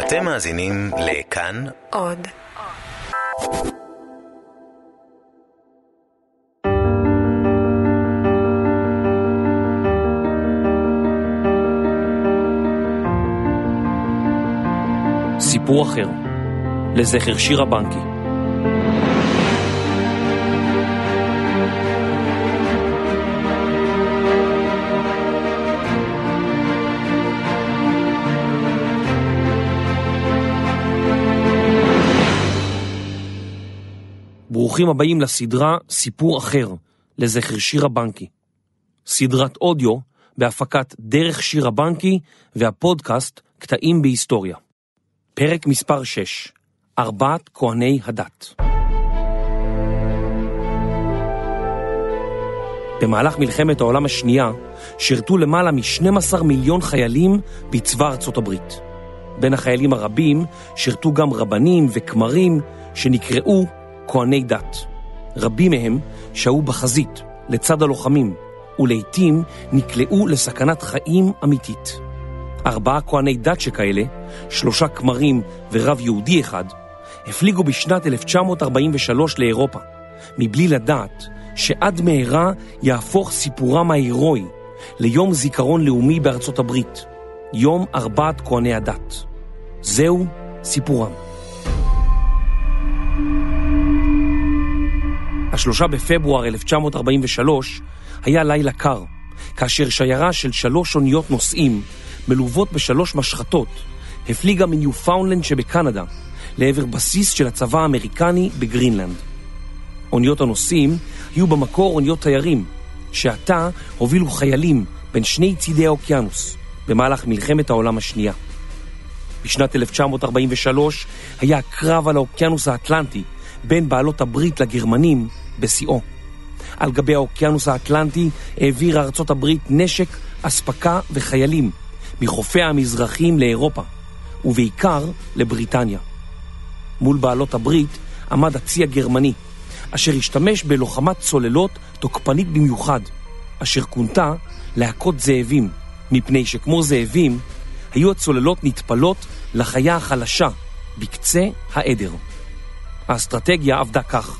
אתם מאזינים לכאן עוד. סיפור אחר, לזכר שירה בנקי. ברוכים הבאים לסדרה סיפור אחר, לזכר שירה בנקי. סדרת אודיו בהפקת דרך שירה בנקי והפודקאסט קטעים בהיסטוריה. פרק מספר 6, ארבעת כהני הדת. במהלך מלחמת העולם השנייה שירתו למעלה מ-12 מיליון חיילים בצבא ארצות הברית. בין החיילים הרבים שירתו גם רבנים וכמרים שנקראו כהני דת. רבים מהם שהו בחזית, לצד הלוחמים, ולעיתים נקלעו לסכנת חיים אמיתית. ארבעה כהני דת שכאלה, שלושה כמרים ורב יהודי אחד, הפליגו בשנת 1943 לאירופה, מבלי לדעת שעד מהרה יהפוך סיפורם ההירואי ליום זיכרון לאומי בארצות הברית, יום ארבעת כהני הדת. זהו סיפורם. השלושה בפברואר 1943 היה לילה קר, כאשר שיירה של שלוש אוניות נוסעים, מלוות בשלוש משחתות, הפליגה מניופאונדלנד שבקנדה לעבר בסיס של הצבא האמריקני בגרינלנד. אוניות הנוסעים היו במקור אוניות תיירים, שעתה הובילו חיילים בין שני צידי האוקיינוס במהלך מלחמת העולם השנייה. בשנת 1943 היה הקרב על האוקיינוס האטלנטי בין בעלות הברית לגרמנים בשיאו. על גבי האוקיינוס האטלנטי העבירה ארצות הברית נשק, אספקה וחיילים מחופיה המזרחיים לאירופה, ובעיקר לבריטניה. מול בעלות הברית עמד הצי הגרמני, אשר השתמש בלוחמת צוללות תוקפנית במיוחד, אשר כונתה להכות זאבים, מפני שכמו זאבים, היו הצוללות נטפלות לחיה החלשה בקצה העדר. האסטרטגיה עבדה כך: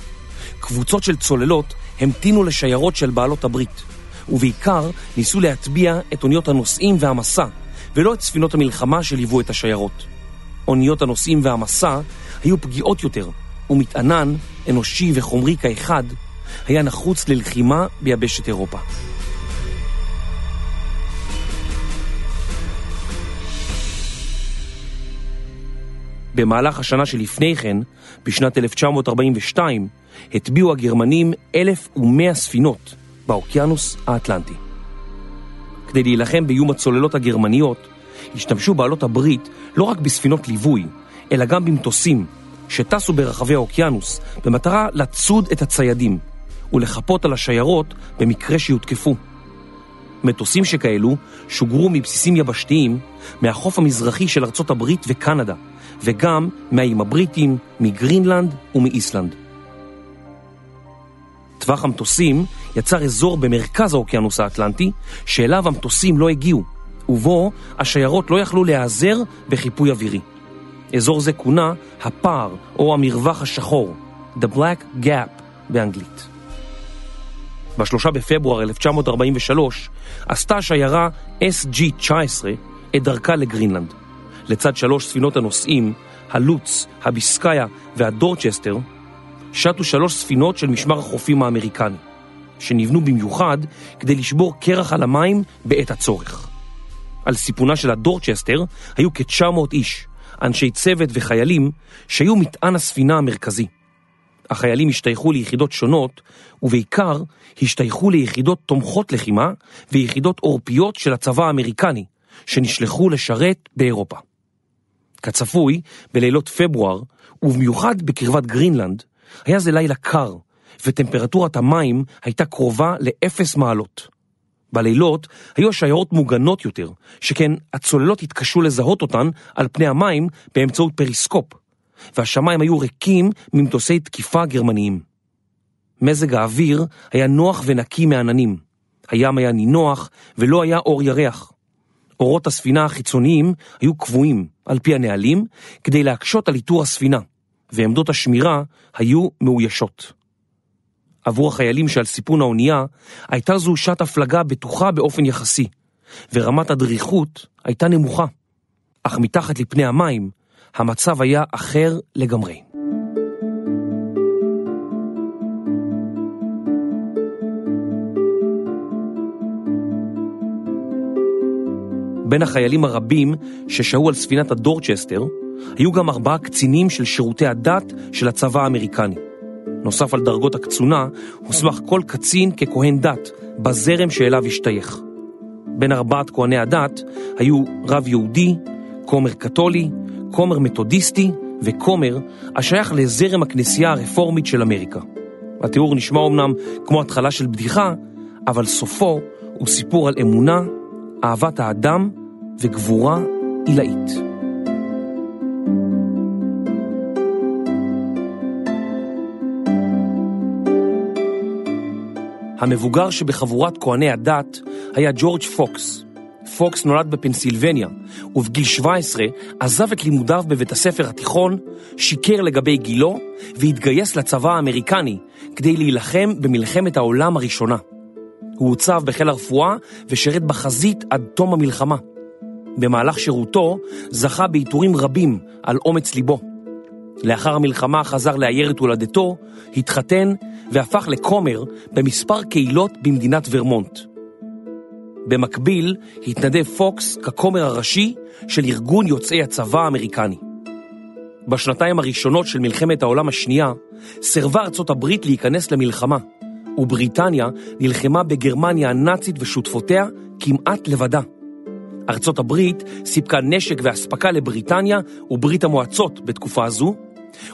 קבוצות של צוללות המתינו לשיירות של בעלות הברית, ובעיקר ניסו להטביע את אוניות הנוסעים והמסע, ולא את ספינות המלחמה שליוו את השיירות. אוניות הנוסעים והמסע היו פגיעות יותר, ומטענן, אנושי וחומרי כאחד, היה נחוץ ללחימה ביבשת אירופה. במהלך השנה שלפני כן, בשנת 1942, הטביעו הגרמנים 1,100 ספינות באוקיינוס האטלנטי. כדי להילחם באיום הצוללות הגרמניות, השתמשו בעלות הברית לא רק בספינות ליווי, אלא גם במטוסים שטסו ברחבי האוקיינוס במטרה לצוד את הציידים ולחפות על השיירות במקרה שיותקפו. מטוסים שכאלו שוגרו מבסיסים יבשתיים מהחוף המזרחי של ארצות הברית וקנדה, וגם מהאיים הבריטים, מגרינלנד ומאיסלנד. טווח המטוסים יצר אזור במרכז האוקיינוס האטלנטי, שאליו המטוסים לא הגיעו, ובו השיירות לא יכלו להיעזר בחיפוי אווירי. אזור זה כונה הפער או המרווח השחור, The Black Gap באנגלית. ב-3 בפברואר 1943 עשתה השיירה SG-19 את דרכה לגרינלנד. לצד שלוש ספינות הנוסעים, הלוץ, הביסקאיה והדורצ'סטר, שטו שלוש ספינות של משמר החופים האמריקני, שנבנו במיוחד כדי לשבור קרח על המים בעת הצורך. על סיפונה של הדורצ'סטר היו כ-900 איש, אנשי צוות וחיילים, שהיו מטען הספינה המרכזי. החיילים השתייכו ליחידות שונות, ובעיקר השתייכו ליחידות תומכות לחימה ויחידות עורפיות של הצבא האמריקני, שנשלחו לשרת באירופה. כצפוי, בלילות פברואר, ובמיוחד בקרבת גרינלנד, היה זה לילה קר, וטמפרטורת המים הייתה קרובה לאפס מעלות. בלילות היו השיירות מוגנות יותר, שכן הצוללות התקשו לזהות אותן על פני המים באמצעות פריסקופ, והשמיים היו ריקים ממטוסי תקיפה גרמניים. מזג האוויר היה נוח ונקי מעננים. הים היה נינוח ולא היה אור ירח. אורות הספינה החיצוניים היו קבועים, על פי הנהלים, כדי להקשות על איתור הספינה, ועמדות השמירה היו מאוישות. עבור החיילים שעל סיפון האונייה, הייתה זו שעת הפלגה בטוחה באופן יחסי, ורמת הדריכות הייתה נמוכה. אך מתחת לפני המים, המצב היה אחר לגמרי. בין החיילים הרבים ששהו על ספינת הדורצ'סטר, היו גם ארבעה קצינים של שירותי הדת של הצבא האמריקני. נוסף על דרגות הקצונה, הוסמך כל קצין ככהן דת בזרם שאליו השתייך. בין ארבעת כהני הדת היו רב יהודי, כומר קתולי, כומר מתודיסטי וכומר השייך לזרם הכנסייה הרפורמית של אמריקה. התיאור נשמע אמנם כמו התחלה של בדיחה, אבל סופו הוא סיפור על אמונה, אהבת האדם וגבורה עילאית. המבוגר שבחבורת כהני הדת היה ג'ורג' פוקס. פוקס נולד בפנסילבניה, ובגיל 17 עזב את לימודיו בבית הספר התיכון, שיקר לגבי גילו, והתגייס לצבא האמריקני כדי להילחם במלחמת העולם הראשונה. הוא הוצב בחיל הרפואה ושירת בחזית עד תום המלחמה. במהלך שירותו זכה בעיטורים רבים על אומץ ליבו. לאחר המלחמה חזר לעיירת הולדתו, התחתן והפך לכומר במספר קהילות במדינת ורמונט. במקביל התנדב פוקס ככומר הראשי של ארגון יוצאי הצבא האמריקני. בשנתיים הראשונות של מלחמת העולם השנייה סירבה ארצות הברית להיכנס למלחמה, ובריטניה נלחמה בגרמניה הנאצית ושותפותיה כמעט לבדה. ארצות הברית סיפקה נשק ואספקה לבריטניה וברית המועצות בתקופה הזו,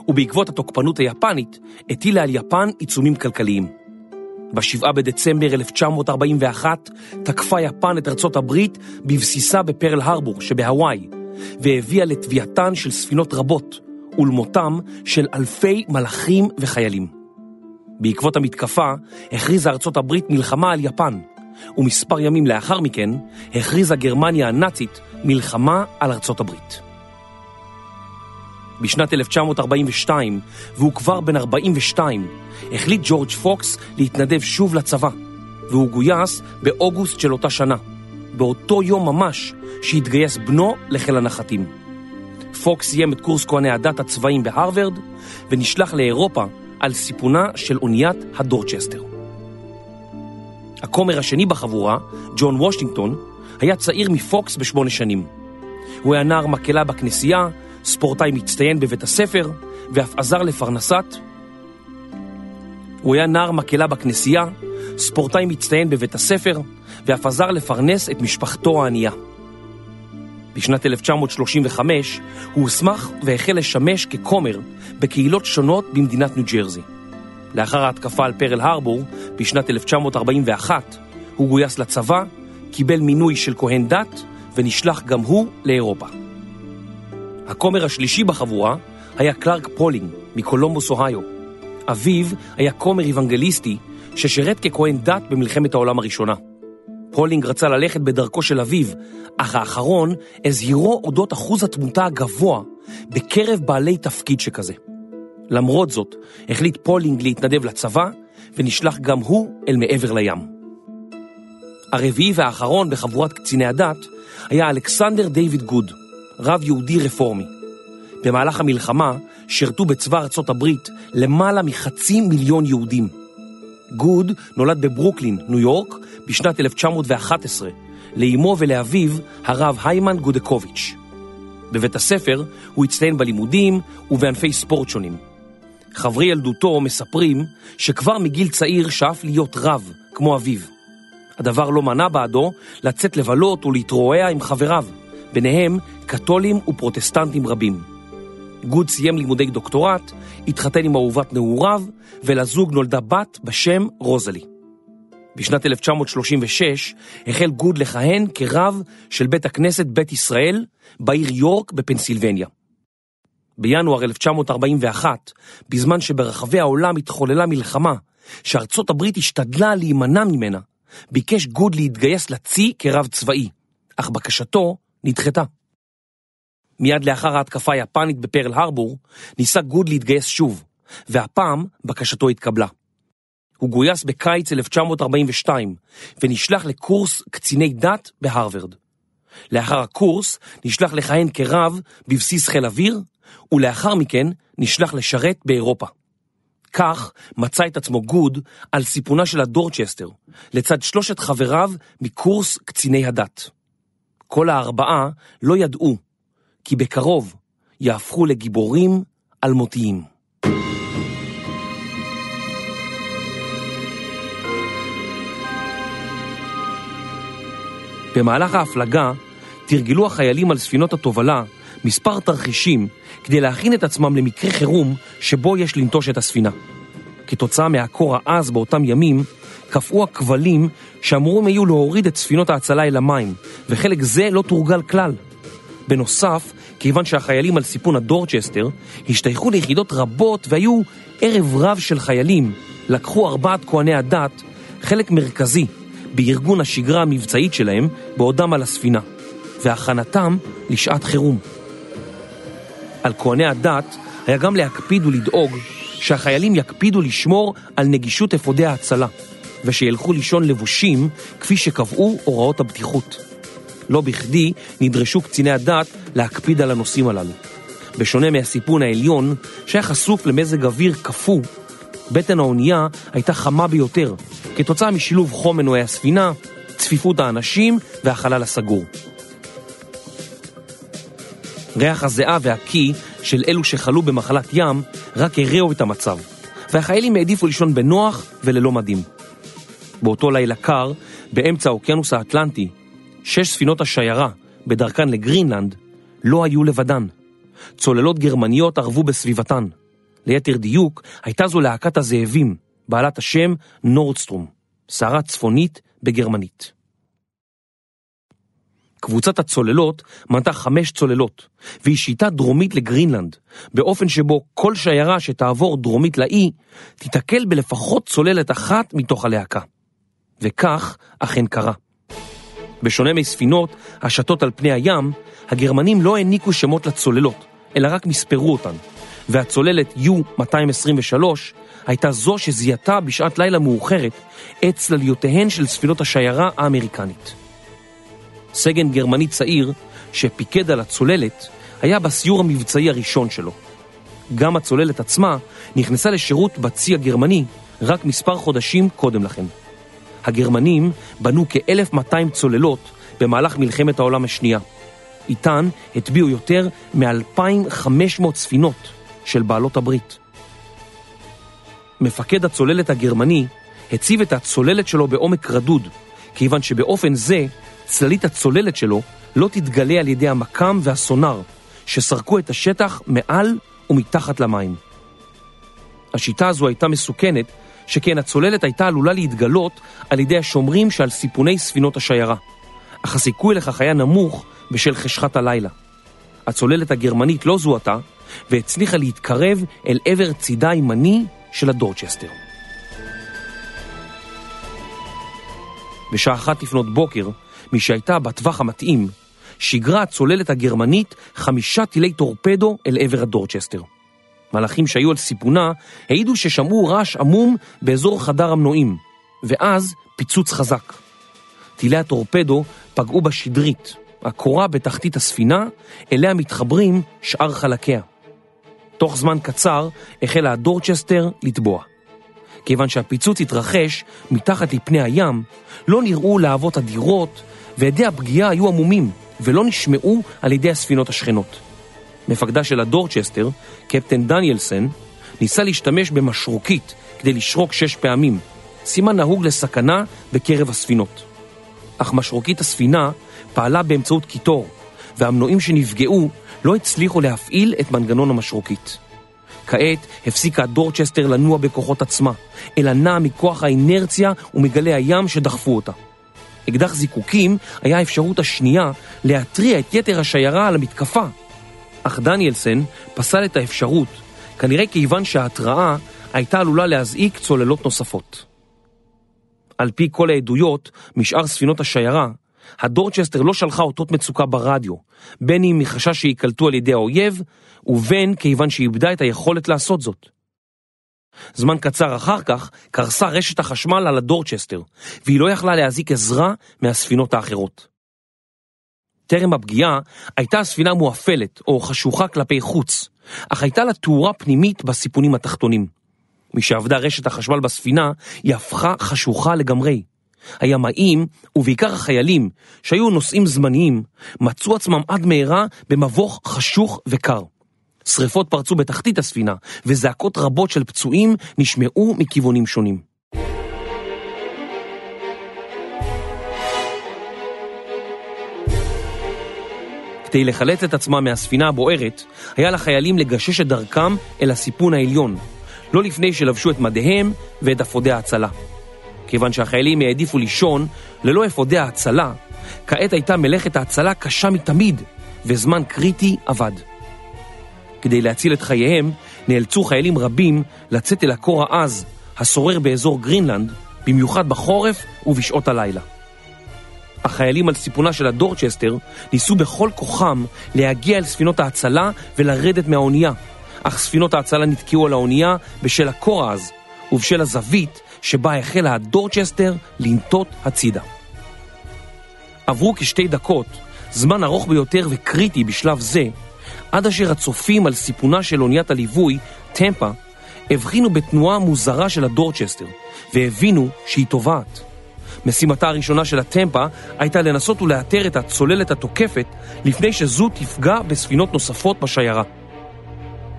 ובעקבות התוקפנות היפנית הטילה על יפן עיצומים כלכליים. ב-7 בדצמבר 1941 תקפה יפן את ארצות הברית בבסיסה בפרל הרבור שבהוואי, והביאה לתביעתן של ספינות רבות ולמותם של אלפי מלאכים וחיילים. בעקבות המתקפה הכריזה ארצות הברית מלחמה על יפן, ומספר ימים לאחר מכן הכריזה גרמניה הנאצית מלחמה על ארצות הברית. בשנת 1942, והוא כבר בן 42, החליט ג'ורג' פוקס להתנדב שוב לצבא, והוא גויס באוגוסט של אותה שנה, באותו יום ממש שהתגייס בנו לחיל הנחתים. פוקס סיים את קורס כהני הדת הצבאיים בהרווארד, ונשלח לאירופה על סיפונה של אוניית הדורצ'סטר. הכומר השני בחבורה, ג'ון וושינגטון, היה צעיר מפוקס בשמונה שנים. הוא היה נער מקהלה בכנסייה, ספורטאי מצטיין בבית הספר, ואף עזר לפרנסת. הוא היה נער מקהלה בכנסייה, ספורטאי מצטיין בבית הספר, ואף עזר לפרנס את משפחתו הענייה. בשנת 1935 הוא הוסמך והחל לשמש ככומר בקהילות שונות במדינת ניו ג'רזי. לאחר ההתקפה על פרל הרבור בשנת 1941 הוא גויס לצבא, קיבל מינוי של כהן דת ונשלח גם הוא לאירופה. הכומר השלישי בחבורה היה קלארק פולינג מקולומבוס אוהיו. אביו היה כומר איוונגליסטי ששירת ככהן דת במלחמת העולם הראשונה. פולינג רצה ללכת בדרכו של אביו, אך האחרון הזהירו אודות אחוז התמותה הגבוה בקרב בעלי תפקיד שכזה. למרות זאת, החליט פולינג להתנדב לצבא, ונשלח גם הוא אל מעבר לים. הרביעי והאחרון בחבורת קציני הדת היה אלכסנדר דיוויד גוד, רב יהודי רפורמי. במהלך המלחמה שירתו בצבא ארצות הברית למעלה מחצי מיליון יהודים. גוד נולד בברוקלין, ניו יורק, בשנת 1911, לאמו ולאביו, הרב היימן גודקוביץ'. בבית הספר הוא הצטיין בלימודים ובענפי ספורט שונים. חברי ילדותו מספרים שכבר מגיל צעיר שאף להיות רב, כמו אביו. הדבר לא מנע בעדו לצאת לבלות ולהתרועע עם חבריו, ביניהם קתולים ופרוטסטנטים רבים. גוד סיים לימודי דוקטורט, התחתן עם אהובת נעוריו, ולזוג נולדה בת בשם רוזלי. בשנת 1936 החל גוד לכהן כרב של בית הכנסת בית ישראל בעיר יורק בפנסילבניה. בינואר 1941, בזמן שברחבי העולם התחוללה מלחמה, שארצות הברית השתדלה להימנע ממנה, ביקש גוד להתגייס לצי כרב צבאי, אך בקשתו נדחתה. מיד לאחר ההתקפה היפנית בפרל הרבור, ניסה גוד להתגייס שוב, והפעם בקשתו התקבלה. הוא גויס בקיץ 1942 ונשלח לקורס קציני דת בהרווארד. לאחר הקורס נשלח לכהן כרב בבסיס חיל אוויר, ולאחר מכן נשלח לשרת באירופה. כך מצא את עצמו גוד על סיפונה של הדורצ'סטר, לצד שלושת חבריו מקורס קציני הדת. כל הארבעה לא ידעו, כי בקרוב יהפכו לגיבורים אלמותיים. במהלך ההפלגה תרגלו החיילים על ספינות התובלה מספר תרחישים כדי להכין את עצמם למקרה חירום שבו יש לנטוש את הספינה. כתוצאה מהקור העז באותם ימים, קפאו הכבלים שאמורים היו להוריד את ספינות ההצלה אל המים, וחלק זה לא תורגל כלל. בנוסף, כיוון שהחיילים על סיפון הדורצ'סטר השתייכו ליחידות רבות והיו ערב רב של חיילים, לקחו ארבעת כהני הדת חלק מרכזי בארגון השגרה המבצעית שלהם בעודם על הספינה, והכנתם לשעת חירום. על כהני הדת היה גם להקפיד ולדאוג שהחיילים יקפידו לשמור על נגישות אפודי ההצלה, ושילכו לישון לבושים כפי שקבעו הוראות הבטיחות. לא בכדי נדרשו קציני הדת להקפיד על הנושאים הללו. בשונה מהסיפון העליון, שהיה חשוף למזג אוויר קפוא, בטן האונייה הייתה חמה ביותר, כתוצאה משילוב חום מנועי הספינה, צפיפות האנשים והחלל הסגור. ריח הזיעה והקי של אלו שחלו במחלת ים רק הרעו את המצב, והחיילים העדיפו לישון בנוח וללא מדים. באותו לילה קר, באמצע האוקיינוס האטלנטי, שש ספינות השיירה, בדרכן לגרינלנד, לא היו לבדן. צוללות גרמניות ערבו בסביבתן. ליתר דיוק, הייתה זו להקת הזאבים, בעלת השם נורדסטרום, סערה צפונית בגרמנית. קבוצת הצוללות מנתה חמש צוללות, והיא שיטה דרומית לגרינלנד, באופן שבו כל שיירה שתעבור דרומית לאי, תיתקל בלפחות צוללת אחת מתוך הלהקה. וכך אכן קרה. בשונה מספינות השטות על פני הים, הגרמנים לא העניקו שמות לצוללות, אלא רק מספרו אותן, והצוללת U-223 הייתה זו שזיהתה בשעת לילה מאוחרת את צלליותיהן של ספינות השיירה האמריקנית. סגן גרמני צעיר שפיקד על הצוללת היה בסיור המבצעי הראשון שלו. גם הצוללת עצמה נכנסה לשירות בצי הגרמני רק מספר חודשים קודם לכן. הגרמנים בנו כ-1200 צוללות במהלך מלחמת העולם השנייה. איתן הטביעו יותר מ-2500 ספינות של בעלות הברית. מפקד הצוללת הגרמני הציב את הצוללת שלו בעומק רדוד, כיוון שבאופן זה צללית הצוללת שלו לא תתגלה על ידי המקם והסונאר, שסרקו את השטח מעל ומתחת למים. השיטה הזו הייתה מסוכנת, שכן הצוללת הייתה עלולה להתגלות על ידי השומרים שעל סיפוני ספינות השיירה, אך הסיכוי לכך היה נמוך בשל חשכת הלילה. הצוללת הגרמנית לא זוהתה, והצליחה להתקרב אל עבר צידה הימני של הדורצ'סטר. בשעה אחת לפנות בוקר, מי שהייתה בטווח המתאים, שיגרה הצוללת הגרמנית חמישה טילי טורפדו אל עבר הדורצ'סטר. מלאכים שהיו על סיפונה העידו ששמעו רעש עמום באזור חדר המנועים, ואז פיצוץ חזק. טילי הטורפדו פגעו בשדרית, הקורה בתחתית הספינה, אליה מתחברים שאר חלקיה. תוך זמן קצר החלה הדורצ'סטר לטבוע. כיוון שהפיצוץ התרחש מתחת לפני הים, לא נראו להבות אדירות, ועדי הפגיעה היו עמומים, ולא נשמעו על ידי הספינות השכנות. מפקדה של הדורצ'סטר, קפטן דניאלסן, ניסה להשתמש במשרוקית כדי לשרוק שש פעמים, סימן נהוג לסכנה בקרב הספינות. אך משרוקית הספינה פעלה באמצעות קיטור, והמנועים שנפגעו לא הצליחו להפעיל את מנגנון המשרוקית. כעת הפסיקה הדורצ'סטר לנוע בכוחות עצמה, אלא נעה מכוח האינרציה ומגלי הים שדחפו אותה. אקדח זיקוקים היה האפשרות השנייה להתריע את יתר השיירה על המתקפה. אך דניאלסן פסל את האפשרות, כנראה כיוון שההתראה הייתה עלולה להזעיק צוללות נוספות. על פי כל העדויות משאר ספינות השיירה, הדורצ'סטר לא שלחה אותות מצוקה ברדיו, בין אם מחשש שייקלטו על ידי האויב, ובין כיוון שאיבדה את היכולת לעשות זאת. זמן קצר אחר כך קרסה רשת החשמל על הדורצ'סטר, והיא לא יכלה להזיק עזרה מהספינות האחרות. טרם הפגיעה הייתה הספינה מואפלת או חשוכה כלפי חוץ, אך הייתה לה תאורה פנימית בסיפונים התחתונים. משעבדה רשת החשמל בספינה, היא הפכה חשוכה לגמרי. הימאים, ובעיקר החיילים, שהיו נוסעים זמניים, מצאו עצמם עד מהרה במבוך חשוך וקר. שריפות פרצו בתחתית הספינה, וזעקות רבות של פצועים נשמעו מכיוונים שונים. כדי לחלץ את עצמם מהספינה הבוערת, היה לחיילים לגשש את דרכם אל הסיפון העליון, לא לפני שלבשו את מדיהם ואת אפודי ההצלה. כיוון שהחיילים העדיפו לישון ללא אפודי ההצלה, כעת הייתה מלאכת ההצלה קשה מתמיד, וזמן קריטי אבד. כדי להציל את חייהם, נאלצו חיילים רבים לצאת אל הקור העז, השורר באזור גרינלנד, במיוחד בחורף ובשעות הלילה. החיילים על סיפונה של הדורצ'סטר ניסו בכל כוחם להגיע אל ספינות ההצלה ולרדת מהאונייה, אך ספינות ההצלה נתקעו על האונייה בשל הקור העז ובשל הזווית שבה החלה הדורצ'סטר לנטות הצידה. עברו כשתי דקות, זמן ארוך ביותר וקריטי בשלב זה, עד אשר הצופים על סיפונה של אוניית הליווי, טמפה, הבחינו בתנועה מוזרה של הדורצ'סטר, והבינו שהיא טובעת. משימתה הראשונה של הטמפה הייתה לנסות ולאתר את הצוללת התוקפת לפני שזו תפגע בספינות נוספות בשיירה.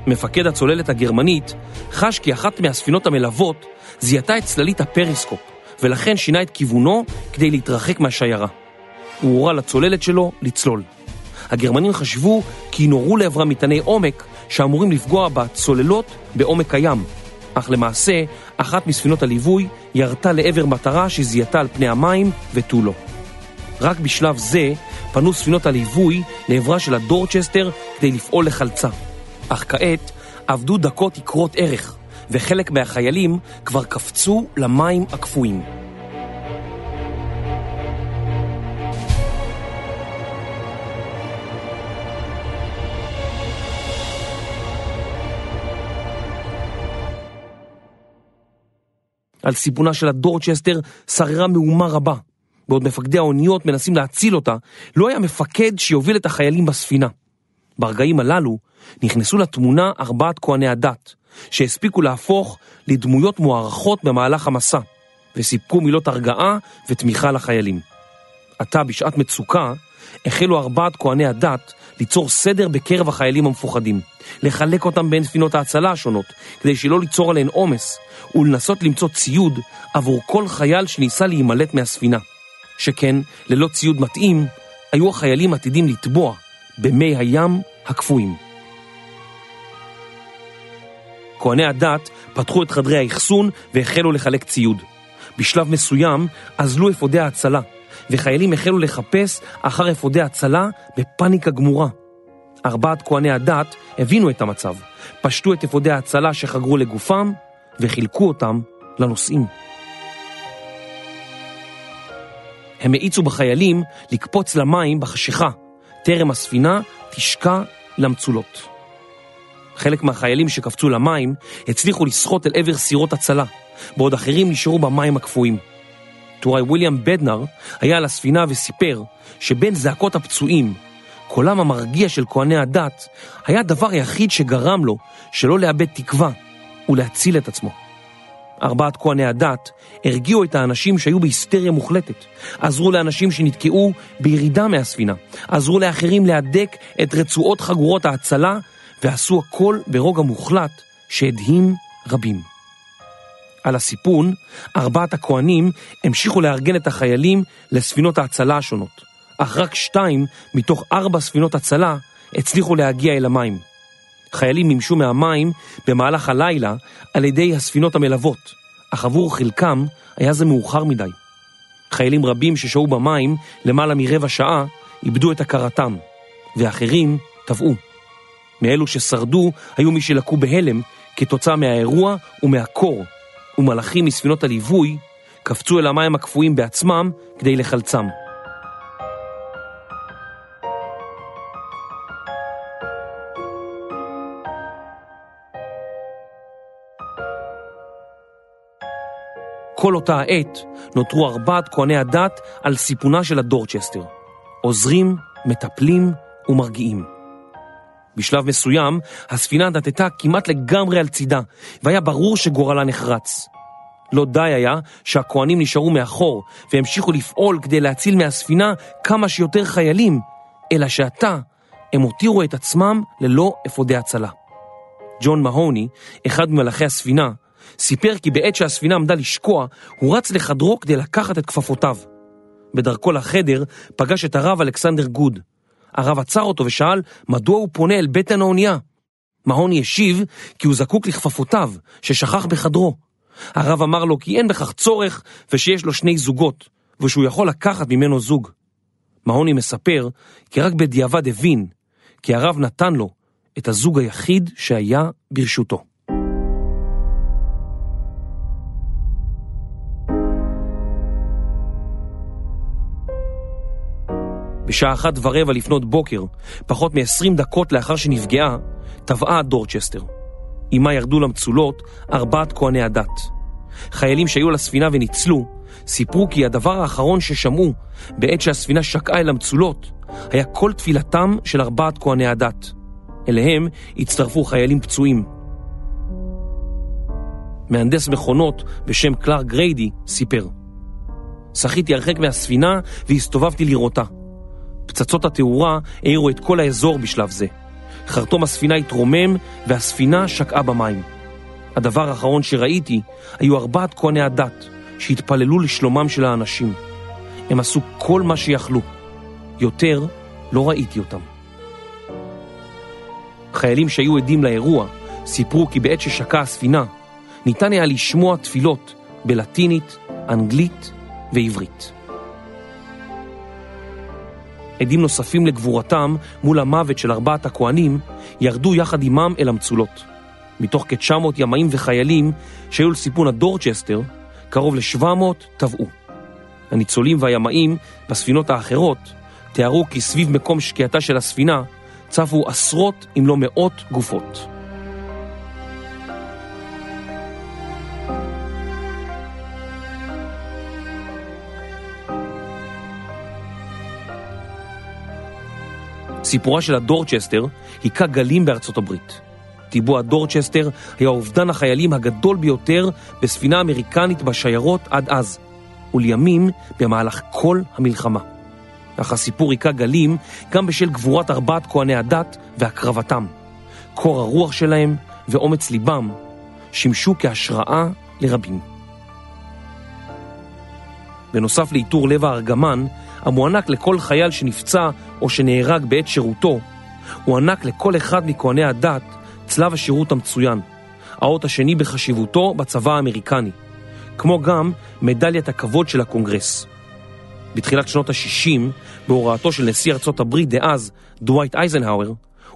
מפקד הצוללת הגרמנית חש כי אחת מהספינות המלוות זיהתה את צללית הפריסקופ, ולכן שינה את כיוונו כדי להתרחק מהשיירה. הוא הורה לצוללת שלו לצלול. הגרמנים חשבו כי נורו לעברה מטעני עומק שאמורים לפגוע בצוללות בעומק הים, אך למעשה, אחת מספינות הליווי ירתה לעבר מטרה שזיהתה על פני המים ותו לא. רק בשלב זה פנו ספינות הליווי לעברה של הדורצ'סטר כדי לפעול לחלצה. אך כעת עבדו דקות יקרות ערך, וחלק מהחיילים כבר קפצו למים הקפואים. על סיפונה של הדורצ'סטר שררה מהומה רבה. בעוד מפקדי האוניות מנסים להציל אותה, לא היה מפקד שיוביל את החיילים בספינה. ברגעים הללו נכנסו לתמונה ארבעת כהני הדת, שהספיקו להפוך לדמויות מוערכות במהלך המסע, וסיפקו מילות הרגעה ותמיכה לחיילים. עתה, בשעת מצוקה, החלו ארבעת כהני הדת ליצור סדר בקרב החיילים המפוחדים, לחלק אותם בין ספינות ההצלה השונות, כדי שלא ליצור עליהן עומס, ולנסות למצוא ציוד עבור כל חייל שניסה להימלט מהספינה. שכן, ללא ציוד מתאים, היו החיילים עתידים לטבוע במי הים הקפואים. כהני הדת פתחו את חדרי האחסון והחלו לחלק ציוד. בשלב מסוים אזלו אפודי ההצלה, וחיילים החלו לחפש אחר אפודי הצלה בפאניקה גמורה. ארבעת כהני הדת הבינו את המצב, פשטו את אפודי ההצלה שחגרו לגופם וחילקו אותם לנוסעים. הם האיצו בחיילים לקפוץ למים בחשיכה, טרם הספינה תשקע למצולות. חלק מהחיילים שקפצו למים הצליחו לשחות אל עבר סירות הצלה, בעוד אחרים נשארו במים הקפואים. טוראי וויליאם בדנר היה על הספינה וסיפר שבין זעקות הפצועים, קולם המרגיע של כהני הדת היה הדבר היחיד שגרם לו שלא לאבד תקווה ולהציל את עצמו. ארבעת כהני הדת הרגיעו את האנשים שהיו בהיסטריה מוחלטת, עזרו לאנשים שנתקעו בירידה מהספינה, עזרו לאחרים להדק את רצועות חגורות ההצלה ועשו הכל ברוגע מוחלט שהדהים רבים. על הסיפון, ארבעת הכהנים המשיכו לארגן את החיילים לספינות ההצלה השונות, אך רק שתיים מתוך ארבע ספינות הצלה הצליחו להגיע אל המים. חיילים נמשו מהמים במהלך הלילה על ידי הספינות המלוות, אך עבור חלקם היה זה מאוחר מדי. חיילים רבים ששהו במים למעלה מרבע שעה איבדו את הכרתם, ואחרים טבעו. מאלו ששרדו היו מי שלקו בהלם כתוצאה מהאירוע ומהקור, ומלאכים מספינות הליווי קפצו אל המים הקפואים בעצמם כדי לחלצם. כל אותה העת נותרו ארבעת כהני הדת על סיפונה של הדורצ'סטר. עוזרים, מטפלים ומרגיעים. בשלב מסוים, הספינה דתתה כמעט לגמרי על צידה, והיה ברור שגורלה נחרץ. לא די היה שהכהנים נשארו מאחור והמשיכו לפעול כדי להציל מהספינה כמה שיותר חיילים, אלא שעתה הם הותירו את עצמם ללא אפודי הצלה. ג'ון מהוני, אחד ממלאכי הספינה, סיפר כי בעת שהספינה עמדה לשקוע, הוא רץ לחדרו כדי לקחת את כפפותיו. בדרכו לחדר פגש את הרב אלכסנדר גוד. הרב עצר אותו ושאל מדוע הוא פונה אל בטן האונייה. מהוני השיב כי הוא זקוק לכפפותיו, ששכח בחדרו. הרב אמר לו כי אין בכך צורך ושיש לו שני זוגות, ושהוא יכול לקחת ממנו זוג. מהוני מספר כי רק בדיעבד הבין כי הרב נתן לו את הזוג היחיד שהיה ברשותו. בשעה אחת ורבע לפנות בוקר, פחות מ-20 דקות לאחר שנפגעה, טבעה דורצ'סטר. עמה ירדו למצולות ארבעת כהני הדת. חיילים שהיו על הספינה וניצלו, סיפרו כי הדבר האחרון ששמעו בעת שהספינה שקעה אל המצולות, היה קול תפילתם של ארבעת כהני הדת. אליהם הצטרפו חיילים פצועים. מהנדס מכונות בשם קלאר גריידי סיפר: שחיתי הרחק מהספינה והסתובבתי לראותה. פצצות התאורה העירו את כל האזור בשלב זה. חרטום הספינה התרומם והספינה שקעה במים. הדבר האחרון שראיתי היו ארבעת כהני הדת שהתפללו לשלומם של האנשים. הם עשו כל מה שיכלו. יותר לא ראיתי אותם. חיילים שהיו עדים לאירוע סיפרו כי בעת ששקעה הספינה ניתן היה לשמוע תפילות בלטינית, אנגלית ועברית. עדים נוספים לגבורתם מול המוות של ארבעת הכהנים ירדו יחד עמם אל המצולות. מתוך כ-900 ימאים וחיילים שהיו לסיפון הדורצ'סטר, קרוב ל-700 טבעו. הניצולים והימאים בספינות האחרות תיארו כי סביב מקום שקיעתה של הספינה צפו עשרות אם לא מאות גופות. סיפורה של הדורצ'סטר היכה גלים בארצות הברית. טיבוע דורצ'סטר היה אובדן החיילים הגדול ביותר בספינה אמריקנית בשיירות עד אז, ולימים במהלך כל המלחמה. אך הסיפור היכה גלים גם בשל גבורת ארבעת כהני הדת והקרבתם. קור הרוח שלהם ואומץ ליבם שימשו כהשראה לרבים. בנוסף לעיטור לב הארגמן, המוענק לכל חייל שנפצע או שנהרג בעת שירותו, הוענק לכל אחד מכהני הדת צלב השירות המצוין, האות השני בחשיבותו בצבא האמריקני, כמו גם מדליית הכבוד של הקונגרס. בתחילת שנות ה-60, בהוראתו של נשיא ארצות הברית דאז, דווייט אייזנהאואר,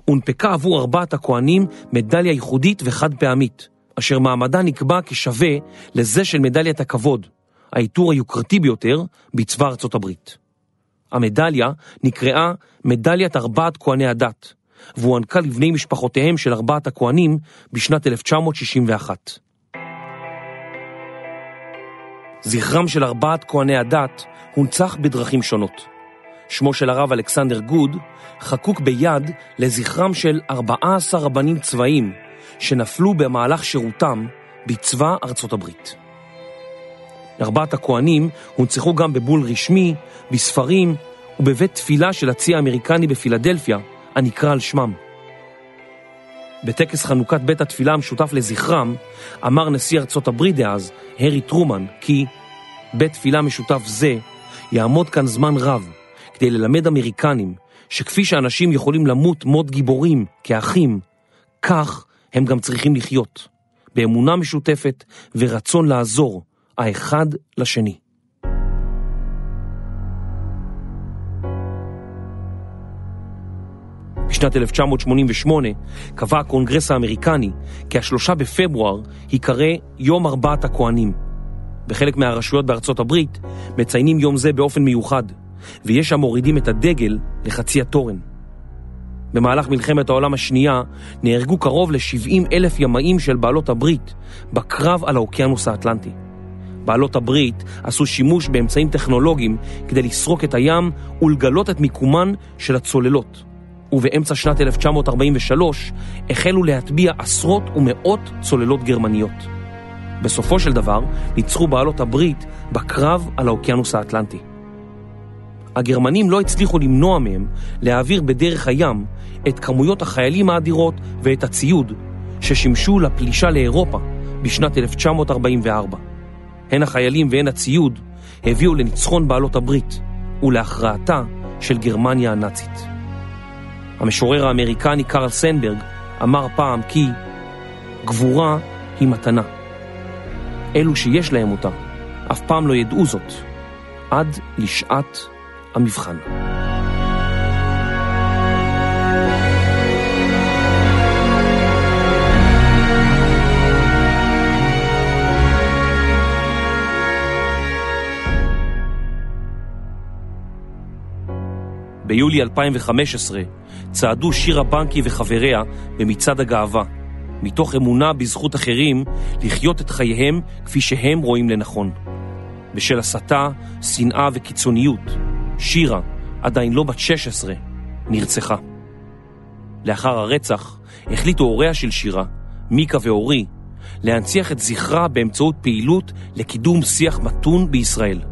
הונפקה עבור ארבעת הכהנים מדליה ייחודית וחד פעמית, אשר מעמדה נקבע כשווה לזה של מדליית הכבוד, העיטור היוקרתי ביותר בצבא ארצות הברית. המדליה נקראה מדליית ארבעת כהני הדת, והוענקה לבני משפחותיהם של ארבעת הכהנים בשנת 1961. זכרם של ארבעת כהני הדת הונצח בדרכים שונות. שמו של הרב אלכסנדר גוד חקוק ביד לזכרם של 14 רבנים צבאיים שנפלו במהלך שירותם בצבא ארצות הברית. ארבעת הכהנים הונצחו גם בבול רשמי, בספרים ובבית תפילה של הצי האמריקני בפילדלפיה, הנקרא על שמם. בטקס חנוכת בית התפילה המשותף לזכרם, אמר נשיא ארצות הברית דאז, הרי טרומן, כי בית תפילה משותף זה יעמוד כאן זמן רב כדי ללמד אמריקנים שכפי שאנשים יכולים למות מות גיבורים כאחים, כך הם גם צריכים לחיות, באמונה משותפת ורצון לעזור האחד לשני. בשנת 1988 קבע הקונגרס האמריקני כי השלושה בפברואר ייקרא יום ארבעת הכהנים. בחלק מהרשויות בארצות הברית מציינים יום זה באופן מיוחד, ויש המורידים את הדגל לחצי התורן. במהלך מלחמת העולם השנייה נהרגו קרוב ל-70 אלף ימאים של בעלות הברית בקרב על האוקיינוס האטלנטי. בעלות הברית עשו שימוש באמצעים טכנולוגיים כדי לסרוק את הים ולגלות את מיקומן של הצוללות. ובאמצע שנת 1943 החלו להטביע עשרות ומאות צוללות גרמניות. בסופו של דבר ניצחו בעלות הברית בקרב על האוקיינוס האטלנטי. הגרמנים לא הצליחו למנוע מהם להעביר בדרך הים את כמויות החיילים האדירות ואת הציוד ששימשו לפלישה לאירופה בשנת 1944. הן החיילים והן הציוד הביאו לניצחון בעלות הברית ולהכרעתה של גרמניה הנאצית. המשורר האמריקני קרל סנברג אמר פעם כי גבורה היא מתנה. אלו שיש להם אותה אף פעם לא ידעו זאת עד לשעת המבחן. ביולי 2015 צעדו שירה בנקי וחבריה במצעד הגאווה, מתוך אמונה בזכות אחרים לחיות את חייהם כפי שהם רואים לנכון. בשל הסתה, שנאה וקיצוניות, שירה, עדיין לא בת 16, נרצחה. לאחר הרצח החליטו הוריה של שירה, מיקה ואורי, להנציח את זכרה באמצעות פעילות לקידום שיח מתון בישראל.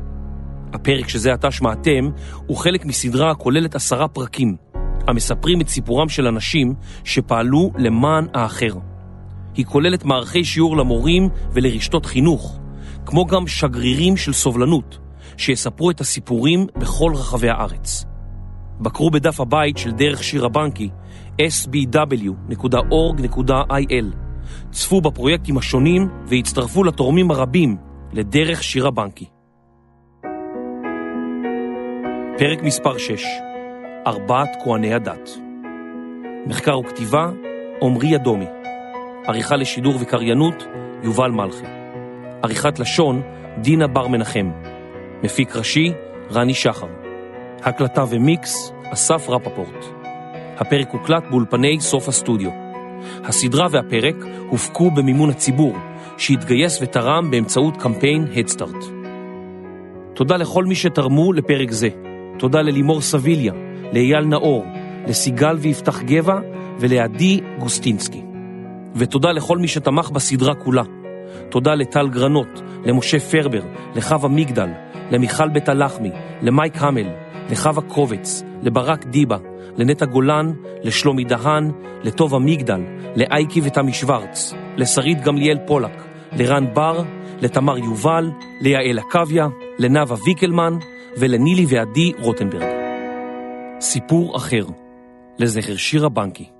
הפרק שזה עתה שמעתם הוא חלק מסדרה הכוללת עשרה פרקים, המספרים את סיפורם של אנשים שפעלו למען האחר. היא כוללת מערכי שיעור למורים ולרשתות חינוך, כמו גם שגרירים של סובלנות, שיספרו את הסיפורים בכל רחבי הארץ. בקרו בדף הבית של דרך שיר הבנקי, sbw.org.il, צפו בפרויקטים השונים והצטרפו לתורמים הרבים לדרך שיר הבנקי. פרק מספר 6 ארבעת כהני הדת. מחקר וכתיבה עמרי אדומי עריכה לשידור וקריינות יובל מלכי. עריכת לשון דינה בר מנחם. מפיק ראשי רני שחר. הקלטה ומיקס אסף רפפורט. הפרק הוקלט באולפני סוף הסטודיו. הסדרה והפרק הופקו במימון הציבור שהתגייס ותרם באמצעות קמפיין הדסטארט תודה לכל מי שתרמו לפרק זה תודה ללימור סביליה, לאייל נאור, לסיגל ויפתח גבע וליעדי גוסטינסקי. ותודה לכל מי שתמך בסדרה כולה. תודה לטל גרנות, למשה פרבר, לחווה מגדל, למיכל בית הלחמי, למייק המל, לחווה קובץ, לברק דיבה, לנטע גולן, לשלומי דהן, לטובה מגדל, לאייקי ותמי שוורץ, לשרית גמליאל פולק, לרן בר, לתמר יובל, ליעל עקביה, לנאוה ויקלמן, ולנילי ועדי רוטנברג. סיפור אחר, לזכר שירה בנקי.